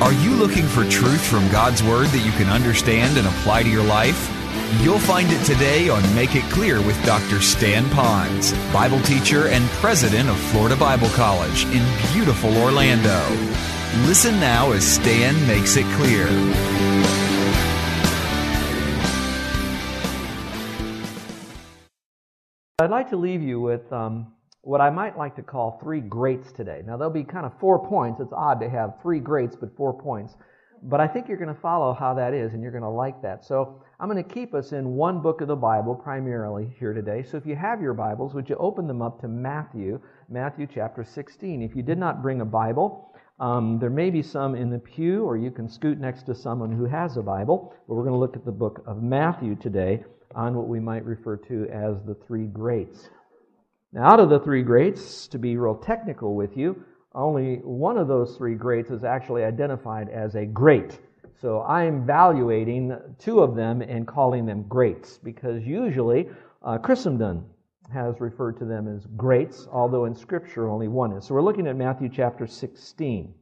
Are you looking for truth from God's Word that you can understand and apply to your life? You'll find it today on Make It Clear with Dr. Stan Ponz, Bible teacher and president of Florida Bible College in beautiful Orlando. Listen now as Stan makes it clear. I'd like to leave you with um, what I might like to call three greats today. Now, there'll be kind of four points. It's odd to have three greats, but four points. But I think you're going to follow how that is, and you're going to like that. So, I'm going to keep us in one book of the Bible primarily here today. So, if you have your Bibles, would you open them up to Matthew, Matthew chapter 16? If you did not bring a Bible, um, there may be some in the pew, or you can scoot next to someone who has a Bible. But we're going to look at the book of Matthew today on what we might refer to as the three greats. Now, out of the three greats, to be real technical with you, only one of those three greats is actually identified as a great. So I'm evaluating two of them and calling them greats because usually uh, Christendom has referred to them as greats, although in Scripture only one is. So we're looking at Matthew chapter 16.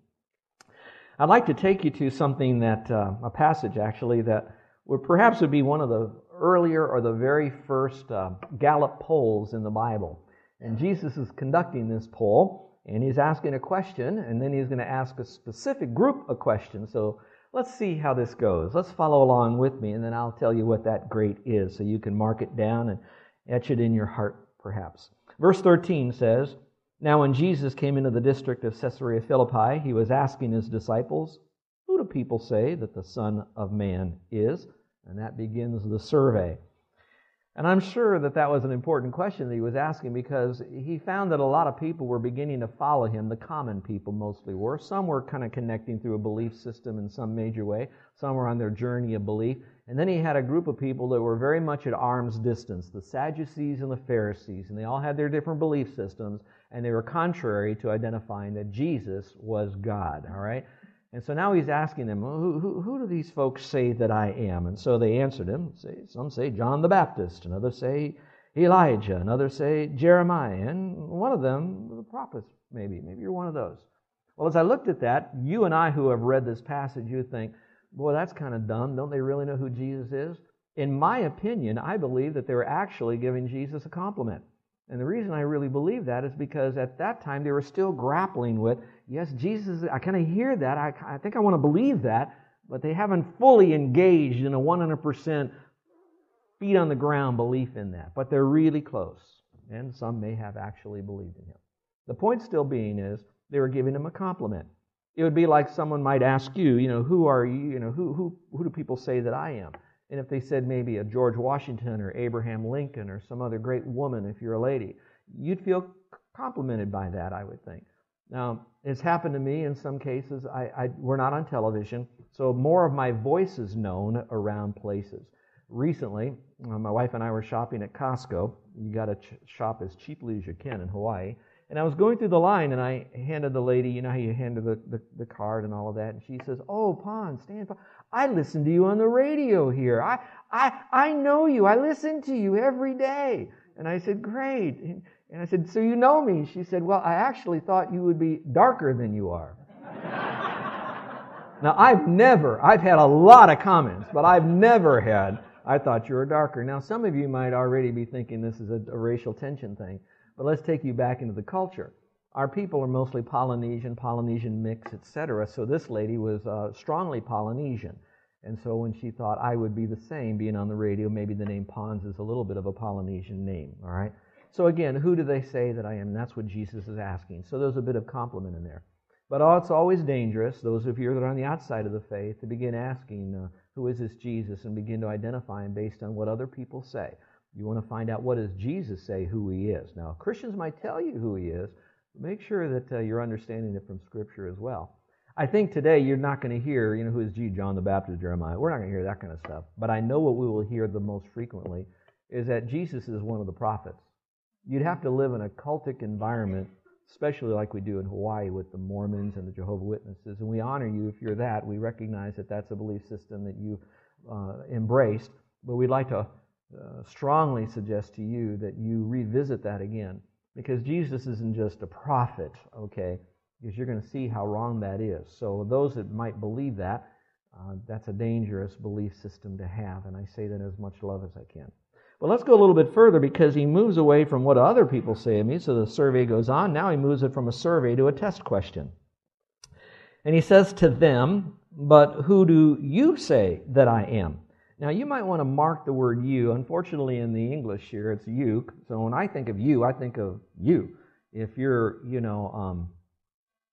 I'd like to take you to something that, uh, a passage actually, that would perhaps would be one of the earlier or the very first uh, Gallup polls in the Bible. And Jesus is conducting this poll, and he's asking a question, and then he's going to ask a specific group a question. So let's see how this goes. Let's follow along with me, and then I'll tell you what that great is so you can mark it down and etch it in your heart, perhaps. Verse 13 says, Now when Jesus came into the district of Caesarea Philippi, he was asking his disciples, Who do people say that the Son of Man is? And that begins the survey. And I'm sure that that was an important question that he was asking because he found that a lot of people were beginning to follow him. The common people mostly were. Some were kind of connecting through a belief system in some major way. Some were on their journey of belief. And then he had a group of people that were very much at arm's distance the Sadducees and the Pharisees. And they all had their different belief systems. And they were contrary to identifying that Jesus was God. All right? And so now he's asking them, who, who, who, do these folks say that I am? And so they answered him. Say, Some say John the Baptist, and others say Elijah, and others say Jeremiah, and one of them, the prophets, maybe. Maybe you're one of those. Well, as I looked at that, you and I who have read this passage, you think, boy, that's kind of dumb. Don't they really know who Jesus is? In my opinion, I believe that they were actually giving Jesus a compliment. And the reason I really believe that is because at that time they were still grappling with yes, Jesus, I kind of hear that. I, I think I want to believe that, but they haven't fully engaged in a 100% feet on the ground belief in that. But they're really close, and some may have actually believed in him. The point still being is they were giving him a compliment. It would be like someone might ask you, you know, who are you? You know, who, who, who do people say that I am? And if they said maybe a George Washington or Abraham Lincoln or some other great woman, if you're a lady, you'd feel complimented by that, I would think. Now, it's happened to me in some cases. I, I, we're not on television, so more of my voice is known around places. Recently, uh, my wife and I were shopping at Costco. You got to ch- shop as cheaply as you can in Hawaii. And I was going through the line, and I handed the lady, you know how you handed the, the, the card and all of that, and she says, "Oh, Pon, Stan Pon, I listen to you on the radio here. I, I, I know you. I listen to you every day." And I said, "Great." And I said, So you know me? She said, Well, I actually thought you would be darker than you are. now, I've never, I've had a lot of comments, but I've never had, I thought you were darker. Now, some of you might already be thinking this is a, a racial tension thing, but let's take you back into the culture. Our people are mostly Polynesian, Polynesian mix, etc. So this lady was uh, strongly Polynesian. And so when she thought I would be the same, being on the radio, maybe the name Ponz is a little bit of a Polynesian name, all right? So again, who do they say that I am? That's what Jesus is asking. So there's a bit of compliment in there. But it's always dangerous, those of you that are on the outside of the faith, to begin asking, uh, who is this Jesus, and begin to identify him based on what other people say. You want to find out what does Jesus say who he is. Now, Christians might tell you who he is, but Make sure that uh, you're understanding it from Scripture as well. I think today you're not going to hear, you know, who is G, John the Baptist, Jeremiah. We're not going to hear that kind of stuff. But I know what we will hear the most frequently is that Jesus is one of the prophets. You'd have to live in a cultic environment, especially like we do in Hawaii with the Mormons and the Jehovah Witnesses. And we honor you if you're that. We recognize that that's a belief system that you uh, embraced. But we'd like to uh, strongly suggest to you that you revisit that again. Because Jesus isn't just a prophet, okay? Because you're going to see how wrong that is. So, those that might believe that, uh, that's a dangerous belief system to have. And I say that as much love as I can. But let's go a little bit further because he moves away from what other people say of me. So the survey goes on. Now he moves it from a survey to a test question. And he says to them, But who do you say that I am? Now, you might want to mark the word you. Unfortunately, in the English here, it's you. So when I think of you, I think of you. If you're, you know, um,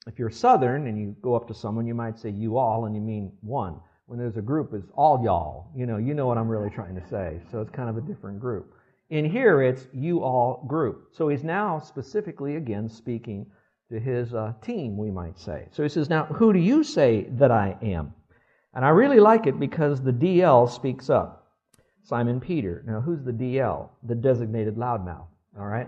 if you're Southern and you go up to someone, you might say you all, and you mean one. When there's a group, it's all y'all. You know, you know what I'm really trying to say. So it's kind of a different group. In here, it's you all group. So he's now specifically, again, speaking to his uh, team, we might say. So he says, Now, who do you say that I am? And I really like it because the DL speaks up. Simon Peter. Now, who's the DL? The designated loudmouth. All right?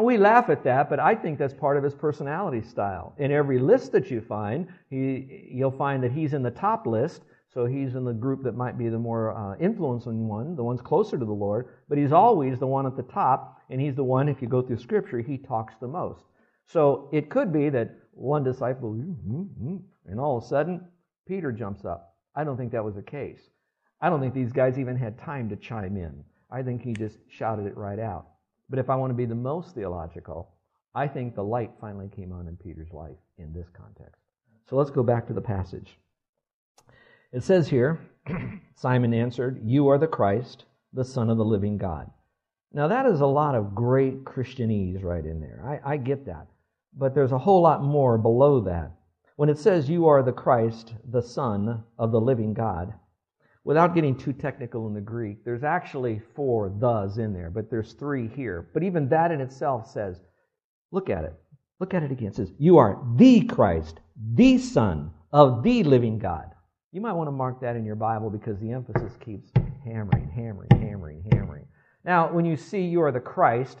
we laugh at that, but I think that's part of his personality style. In every list that you find, he, you'll find that he's in the top list, so he's in the group that might be the more uh, influencing one, the one's closer to the Lord, but he's always the one at the top, and he's the one, if you go through Scripture, he talks the most. So it could be that one disciple, mm-hmm, and all of a sudden, Peter jumps up. I don't think that was the case. I don't think these guys even had time to chime in. I think he just shouted it right out. But if I want to be the most theological, I think the light finally came on in Peter's life in this context. So let's go back to the passage. It says here Simon answered, You are the Christ, the Son of the living God. Now, that is a lot of great Christianese right in there. I, I get that. But there's a whole lot more below that. When it says you are the Christ, the Son of the living God, without getting too technical in the Greek, there's actually four thes in there, but there's three here. But even that in itself says, look at it. Look at it again. It says, You are the Christ, the Son of the living God. You might want to mark that in your Bible because the emphasis keeps hammering, hammering, hammering, hammering. Now, when you see you are the Christ,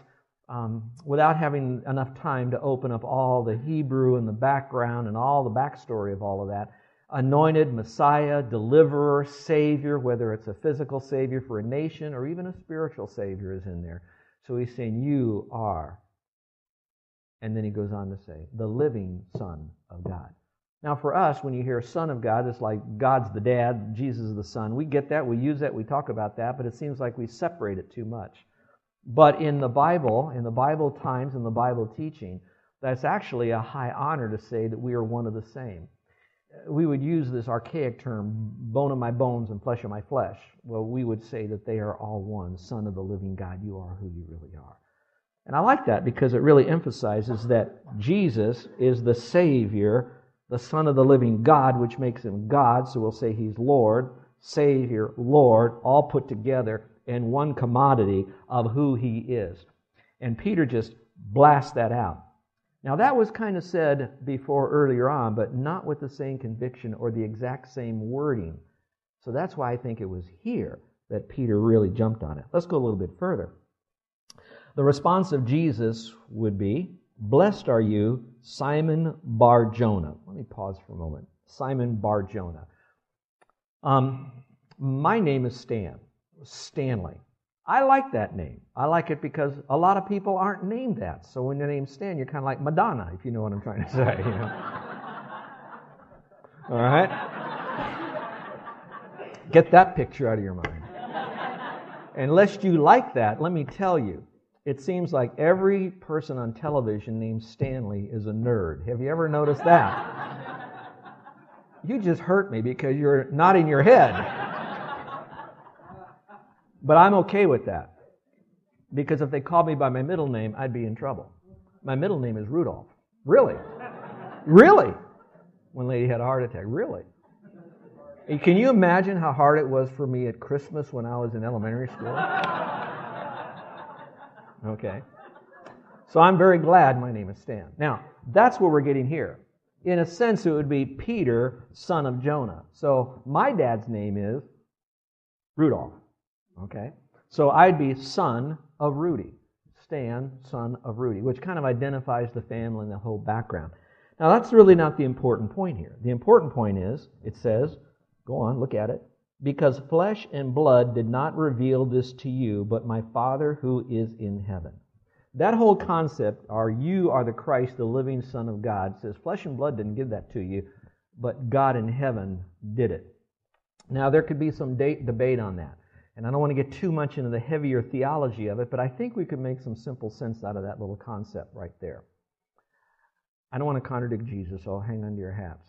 um, without having enough time to open up all the Hebrew and the background and all the backstory of all of that. Anointed Messiah, deliverer, Savior, whether it's a physical Savior for a nation or even a spiritual Savior is in there. So he's saying, You are. And then he goes on to say, The living Son of God. Now, for us, when you hear Son of God, it's like God's the dad, Jesus is the Son. We get that, we use that, we talk about that, but it seems like we separate it too much. But in the Bible, in the Bible times, in the Bible teaching, that's actually a high honor to say that we are one of the same. We would use this archaic term, bone of my bones and flesh of my flesh. Well, we would say that they are all one. Son of the living God, you are who you really are. And I like that because it really emphasizes that Jesus is the Savior, the Son of the living God, which makes him God. So we'll say he's Lord, Savior, Lord, all put together in one commodity of who he is. And Peter just blasts that out. Now, that was kind of said before earlier on, but not with the same conviction or the exact same wording. So that's why I think it was here that Peter really jumped on it. Let's go a little bit further. The response of Jesus would be, Blessed are you, Simon Bar Jonah. Let me pause for a moment. Simon Bar Jonah. Um, my name is Stan. Stanley. I like that name. I like it because a lot of people aren't named that. So when your name's Stan, you're kind of like Madonna, if you know what I'm trying to say. You know? All right? Get that picture out of your mind. Unless you like that, let me tell you, it seems like every person on television named Stanley is a nerd. Have you ever noticed that? You just hurt me because you're nodding your head. But I'm okay with that. Because if they called me by my middle name, I'd be in trouble. My middle name is Rudolph. Really? Really? One lady had a heart attack. Really? Can you imagine how hard it was for me at Christmas when I was in elementary school? Okay. So I'm very glad my name is Stan. Now, that's what we're getting here. In a sense, it would be Peter, son of Jonah. So my dad's name is Rudolph. Okay? So I'd be son of Rudy. Stan, son of Rudy, which kind of identifies the family and the whole background. Now, that's really not the important point here. The important point is, it says, go on, look at it. Because flesh and blood did not reveal this to you, but my Father who is in heaven. That whole concept, are you are the Christ, the living Son of God, says flesh and blood didn't give that to you, but God in heaven did it. Now, there could be some debate on that. And I don't want to get too much into the heavier theology of it, but I think we could make some simple sense out of that little concept right there. I don't want to contradict Jesus, so I'll hang on to your hats.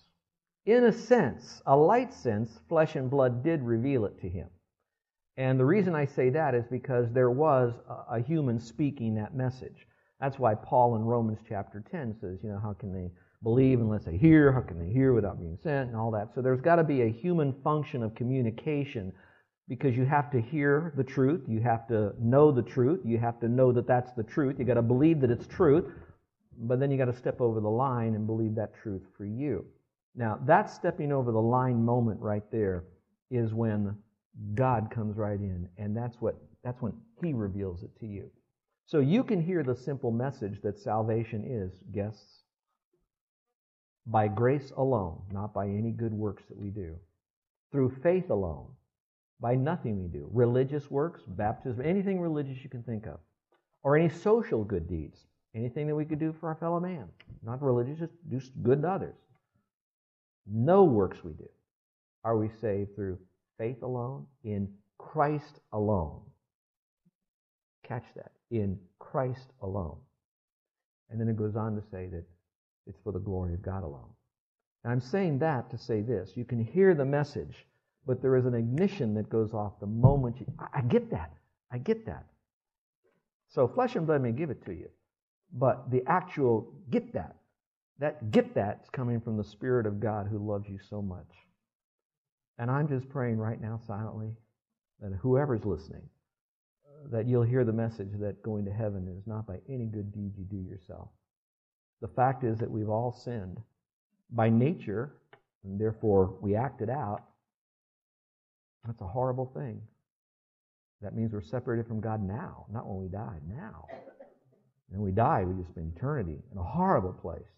In a sense, a light sense, flesh and blood did reveal it to him. And the reason I say that is because there was a, human speaking that message. That's why Paul in Romans chapter 10 says, you know, how can they believe unless they hear? How can they hear without being sent? And all that. So there's got to be a human function of communication because you have to hear the truth. You have to know the truth. You have to know that that's the truth. You got to believe that it's truth. But then you got to step over the line and believe that truth for you. Now, that stepping over the line moment right there is when God comes right in, and that's what that's when He reveals it to you. So you can hear the simple message that salvation is, guests, by grace alone, not by any good works that we do, through faith alone, by nothing we do, religious works, baptism, anything religious you can think of, or any social good deeds, anything that we could do for our fellow man, not religious, just do good to others. No works we do are we saved through faith alone, in Christ alone. Catch that. In Christ alone. And then it goes on to say that it's for the glory of God alone. And I'm saying that to say this. You can hear the message, but there is an ignition that goes off the moment you. I get that. I get that. So flesh and blood may give it to you, but the actual get that, that get that is coming from the Spirit of God who loves you so much. And I'm just praying right now silently that whoever's listening, uh, that you'll hear the message that going to heaven is not by any good deed you do yourself. The fact is that we've all sinned by nature, and therefore we act it out. That's a horrible thing. That means we're separated from God now, not when we die, now. And when we die, we just spend eternity in a horrible place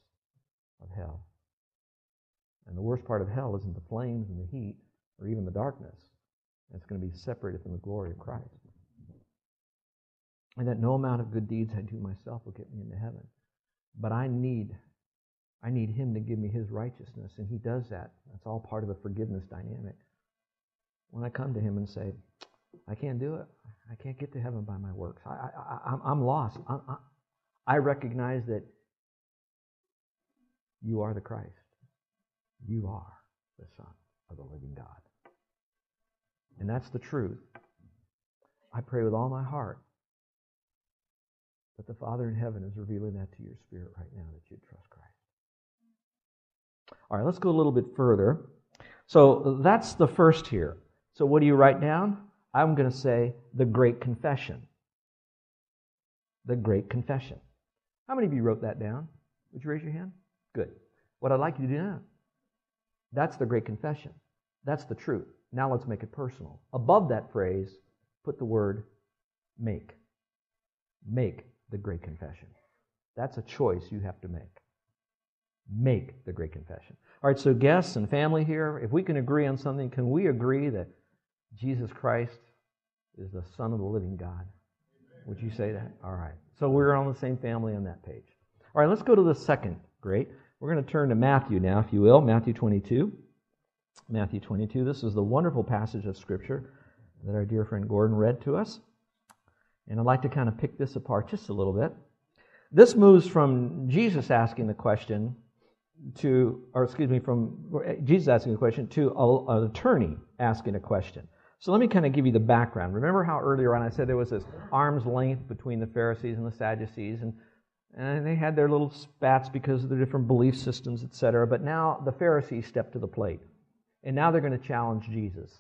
of hell. And the worst part of hell isn't the flames and the heat, or even the darkness. It's going to be separated from the glory of Christ. And that no amount of good deeds I do myself will get me into heaven. But I need, I need Him to give me His righteousness, and He does that. That's all part of the forgiveness dynamic. When I come to Him and say, I can't do it. I can't get to heaven by my works. I, I, am lost. I, I, I recognize that you are the Christ. You are the Son of the living God. And that's the truth. I pray with all my heart that the Father in heaven is revealing that to your spirit right now that you'd trust Christ. All right, let's go a little bit further. So that's the first here. So what do you write down? I'm going to say the Great Confession. The Great Confession. How many of you wrote that down? Would you raise your hand? Good. What I'd like you to do now, that's the Great Confession. That's the truth. Now let's make it personal. Above that phrase, put the word make. Make the great confession. That's a choice you have to make. Make the great confession. All right, so guests and family here, if we can agree on something, can we agree that Jesus Christ is the Son of the living God? Would you say that? All right. So we're on the same family on that page. All right, let's go to the second great. We're going to turn to Matthew now, if you will, Matthew 22. Matthew 22. This is the wonderful passage of Scripture that our dear friend Gordon read to us. And I'd like to kind of pick this apart just a little bit. This moves from Jesus asking the question to, or excuse me, from Jesus asking the question to an attorney asking a question. So let me kind of give you the background. Remember how earlier on I said there was this arm's length between the Pharisees and the Sadducees, and, and they had their little spats because of their different belief systems, etc. But now the Pharisees stepped to the plate. And now they're going to challenge Jesus.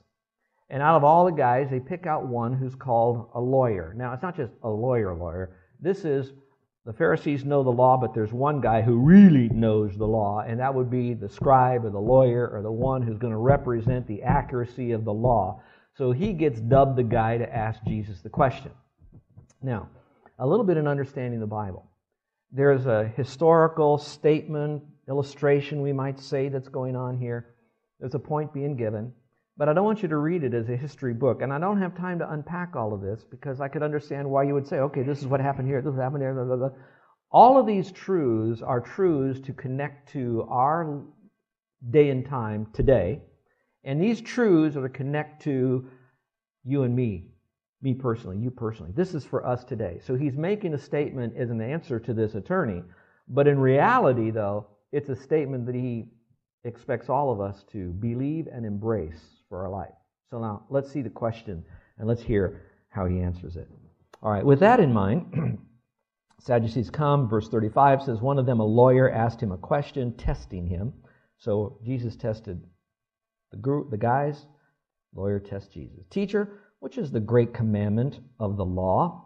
And out of all the guys, they pick out one who's called a lawyer. Now, it's not just a lawyer lawyer. This is the Pharisees know the law, but there's one guy who really knows the law, and that would be the scribe or the lawyer or the one who's going to represent the accuracy of the law. So he gets dubbed the guy to ask Jesus the question. Now, a little bit in understanding the Bible. There's a historical statement, illustration, we might say, that's going on here. There's a point being given. But I don't want you to read it as a history book. And I don't have time to unpack all of this because I could understand why you would say, okay, this is what happened here, this happened there. Blah, blah, blah. All of these truths are truths to connect to our day and time today. And these truths are to connect to you and me, me personally, you personally. This is for us today. So he's making a statement as an answer to this attorney. But in reality, though, it's a statement that he expects all of us to believe and embrace for our life. So now let's see the question and let's hear how he answers it. All right, with that in mind, Sadducees come, verse 35 says, One of them, a lawyer, asked him a question, testing him. So Jesus tested the, group, the guys, lawyer tests Jesus. Teacher, which is the great commandment of the law?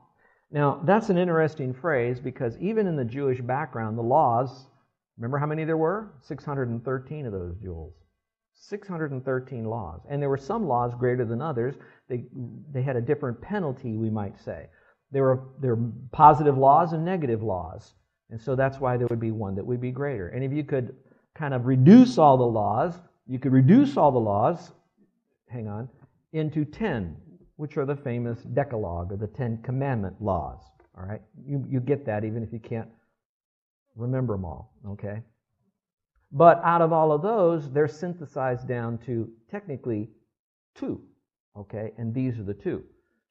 Now, that's an interesting phrase because even in the Jewish background, the laws, remember how many there were? 613 of those jewels. 613 laws. And there were some laws greater than others. They, they had a different penalty, we might say. There were, there were positive laws and negative laws. And so that's why there would be one that would be greater. And if you could kind of reduce all the laws, you could reduce all the laws, hang on, into 10, which are the famous Decalogue or the Ten Commandment laws. All right? You, you get that even if you can't remember them all, okay? But out of all of those, they're synthesized down to technically two. Okay? And these are the two.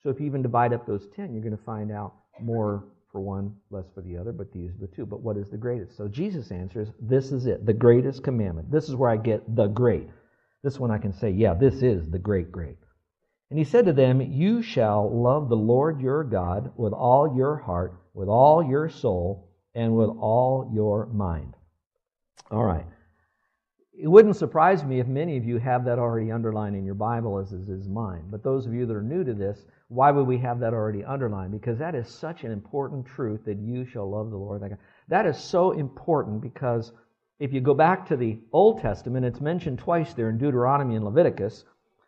So if you even divide up those 10, you're going to find out more for one, less for the other, but these are the two. But what is the greatest? So Jesus answers, This is it, the greatest commandment. This is where I get the great. This one I can say, Yeah, this is the great, great. And he said to them, You shall love the Lord your God with all your heart, with all your soul, and with all your mind. All right. It wouldn't surprise me if many of you have that already underlined in your Bible, as is mine. But those of you that are new to this, why would we have that already underlined? Because that is such an important truth that you shall love the Lord thy God. That is so important because if you go back to the Old Testament, it's mentioned twice there in Deuteronomy and Leviticus,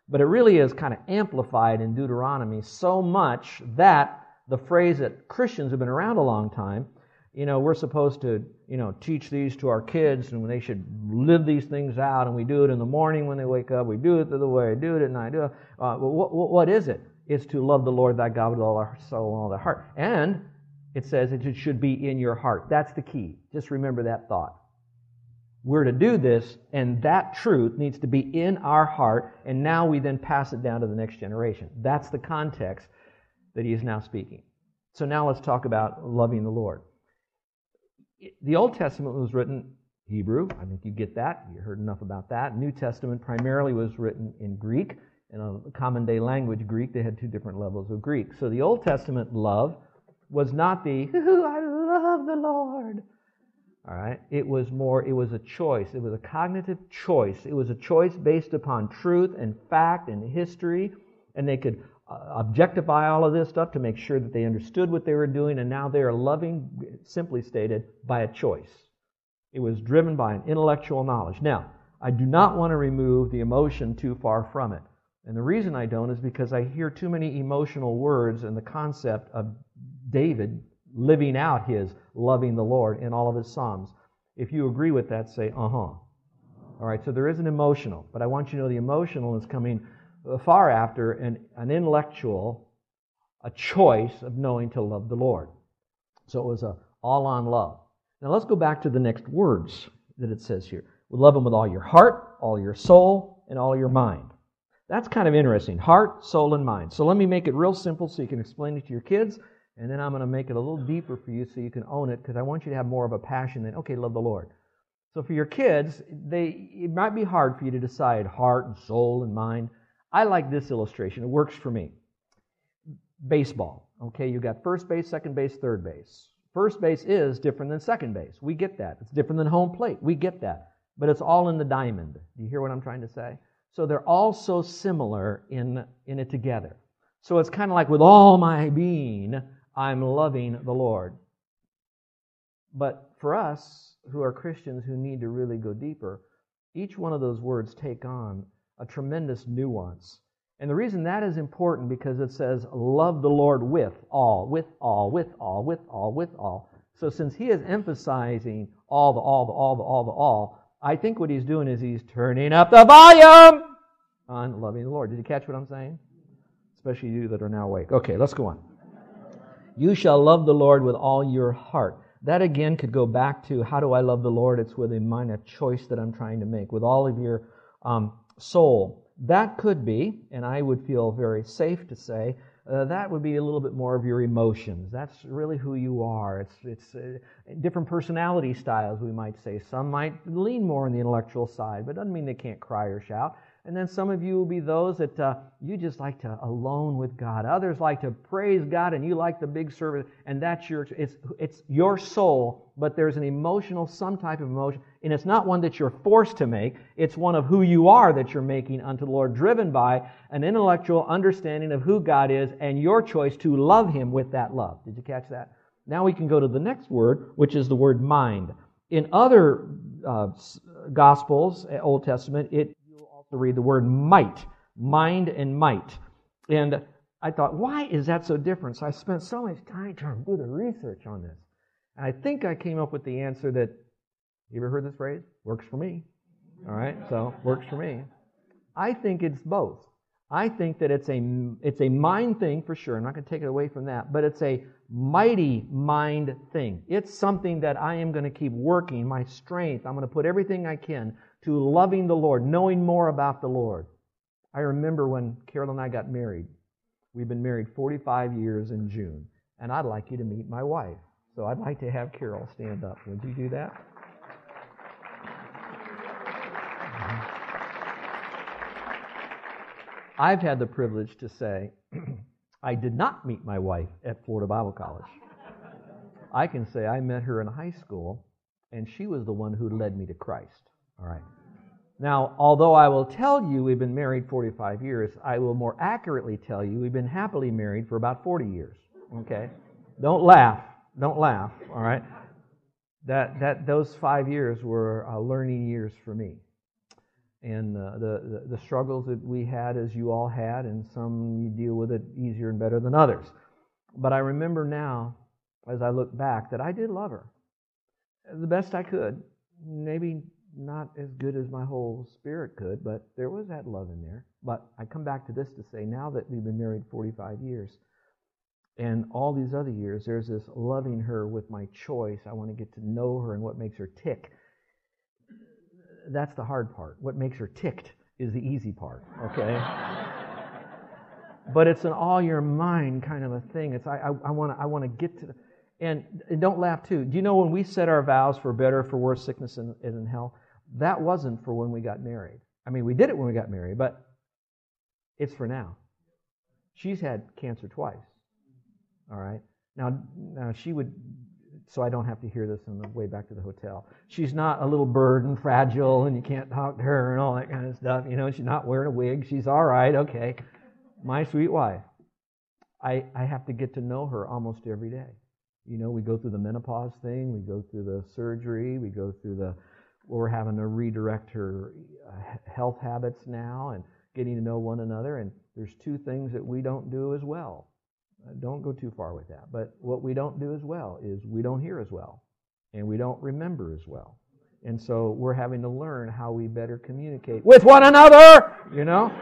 but it really is kind of amplified in Deuteronomy so much that the phrase that Christians have been around a long time you know, we're supposed to, you know, teach these to our kids and they should live these things out. And we do it in the morning when they wake up. We do it the way I do it at night. Do it. Uh, what, what is it? It's to love the Lord thy God with all our soul and all their heart. And it says it should be in your heart. That's the key. Just remember that thought. We're to do this, and that truth needs to be in our heart, and now we then pass it down to the next generation. That's the context that he is now speaking. So now let's talk about loving the Lord the Old Testament was written Hebrew. I think you get that. You heard enough about that. New Testament primarily was written in Greek, in a common day language, Greek. They had two different levels of Greek. So the Old Testament love was not the, I love the Lord. All right? It was more, it was a choice. It was a cognitive choice. It was a choice based upon truth and fact and history. And they could objectify all of this stuff to make sure that they understood what they were doing, and now they are loving, simply stated, by a choice. It was driven by an intellectual knowledge. Now, I do not want to remove the emotion too far from it. And the reason I don't is because I hear too many emotional words and the concept of David living out his loving the Lord in all of his Psalms. If you agree with that, say, uh huh. All right, so there is an emotional, but I want you to know the emotional is coming Uh, far after an, an intellectual, a choice of knowing to love the Lord. So it was a all on love. Now let's go back to the next words that it says here. We love Him with all your heart, all your soul, and all your mind. That's kind of interesting. Heart, soul, and mind. So let me make it real simple so you can explain it to your kids, and then I'm going to make it a little deeper for you so you can own it because I want you to have more of a passion than, okay, love the Lord. So for your kids, they, it might be hard for you to decide heart and soul and mind. I like this illustration. It works for me. Baseball. Okay, you got first base, second base, third base. First base is different than second base. We get that. It's different than home plate. We get that. But it's all in the diamond. Do you hear what I'm trying to say? So they're all so similar in, in it together. So it's kind of like with all my being, I'm loving the Lord. But for us who are Christians who need to really go deeper, each one of those words take on a tremendous nuance. And the reason that is important because it says, love the Lord with all, with all, with all, with all, with all. So since he is emphasizing all, the all, the all, the all, the all, I think what he's doing is he's turning up the volume on loving the Lord. Did you catch what I'm saying? Especially you that are now awake. Okay, let's go on. You shall love the Lord with all your heart. That again could go back to how do I love the Lord? It's with a mind, a choice that I'm trying to make with all of your um, soul. That could be, and I would feel very safe to say, uh, that would be a little bit more of your emotions. That's really who you are. It's, it's uh, different personality styles, we might say. Some might lean more on the intellectual side, but doesn't mean they can't cry or shout. And then some of you will be those that uh, you just like to alone with God. Others like to praise God, and you like the big service, and that's your it's it's your soul. But there's an emotional, some type of emotion, and it's not one that you're forced to make. It's one of who you are that you're making unto the Lord, driven by an intellectual understanding of who God is, and your choice to love Him with that love. Did you catch that? Now we can go to the next word, which is the word mind. In other uh, Gospels, Old Testament, it to read the word might, mind and might. And I thought, why is that so different? So I spent so much time trying to do the research on this. And I think I came up with the answer that, you ever heard this phrase? Works for me. All right, so works for me. I think it's both. I think that it's a, it's a mind thing for sure. I'm not going to take it away from that, but it's a mighty mind thing. It's something that I am going to keep working, my strength. I'm going to put everything I can to loving the Lord, knowing more about the Lord. I remember when Carol and I got married. We've been married 45 years in June, and I'd like you to meet my wife. So I'd like to have Carol stand up. Would you do that? Mm-hmm. I've had the privilege to say I did not meet my wife at Florida Bible College. I can say I met her in high school, and she was the one who led me to Christ. All right. Now, although I will tell you we've been married 45 years, I will more accurately tell you we've been happily married for about 40 years. Okay? Don't laugh. Don't laugh. All right? That, that those five years were uh, learning years for me. And uh, the, the, the struggles that we had, as you all had, and some you deal with it easier and better than others. But I remember now, as I look back, that I did love her the best I could. Maybe not as good as my whole spirit could, but there was that love in there. But I come back to this to say now that we've been married 45 years and all these other years, there's this loving her with my choice. I want to get to know her and what makes her tick. That's the hard part. What makes her ticked is the easy part, okay? but it's an all your mind kind of a thing. It's I, I, I want to I want to get to the, and, and, don't laugh too. Do you know when we set our vows for better, for worse, sickness, and, and in hell? That wasn't for when we got married. I mean, we did it when we got married, but it's for now. She's had cancer twice. All right. Now, now she would, so I don't have to hear this on the way back to the hotel. She's not a little bird and fragile, and you can't talk to her and all that kind of stuff. You know, she's not wearing a wig. She's all right. Okay. My sweet wife. I, I have to get to know her almost every day. You know, we go through the menopause thing, we go through the surgery, we go through the we're having to redirect her uh, health habits now and getting to know one another. And there's two things that we don't do as well. Uh, don't go too far with that. But what we don't do as well is we don't hear as well and we don't remember as well. And so we're having to learn how we better communicate with one another, you know?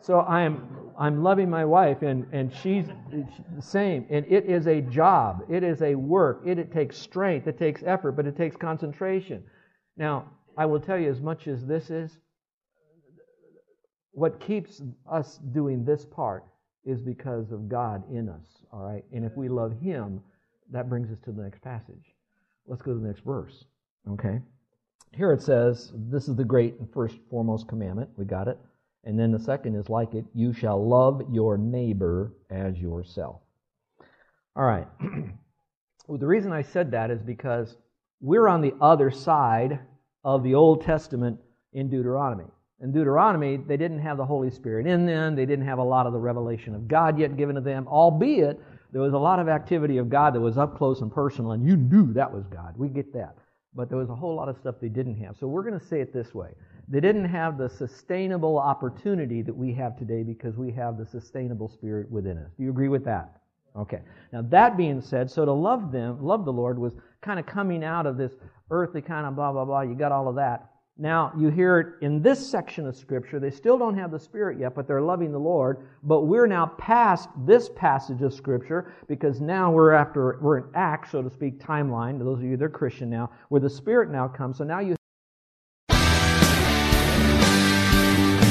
So I'm I'm loving my wife and, and she's the same. And it is a job. It is a work. It, it takes strength. It takes effort, but it takes concentration. Now, I will tell you as much as this is, what keeps us doing this part is because of God in us. All right? And if we love Him, that brings us to the next passage. Let's go to the next verse. Okay? Here it says, This is the great and first foremost commandment. We got it. And then the second is like it, you shall love your neighbor as yourself. All right. well, the reason I said that is because we're on the other side of the Old Testament in Deuteronomy. In Deuteronomy, they didn't have the Holy Spirit in them. They didn't have a lot of the revelation of God yet given to them, albeit there was a lot of activity of God that was up close and personal, and you knew that was God. We get that. But there was a whole lot of stuff they didn't have. So we're going to say it this way they didn't have the sustainable opportunity that we have today because we have the sustainable spirit within us. Do you agree with that? Okay. Now that being said, so to love them, love the Lord was kind of coming out of this earthly kind of blah blah blah. You got all of that. Now, you hear it in this section of Scripture. They still don't have the Spirit yet, but they're loving the Lord. But we're now past this passage of Scripture because now we're after, we're in Acts, so to speak, timeline. Those of you that are Christian now, where the Spirit now comes. So now you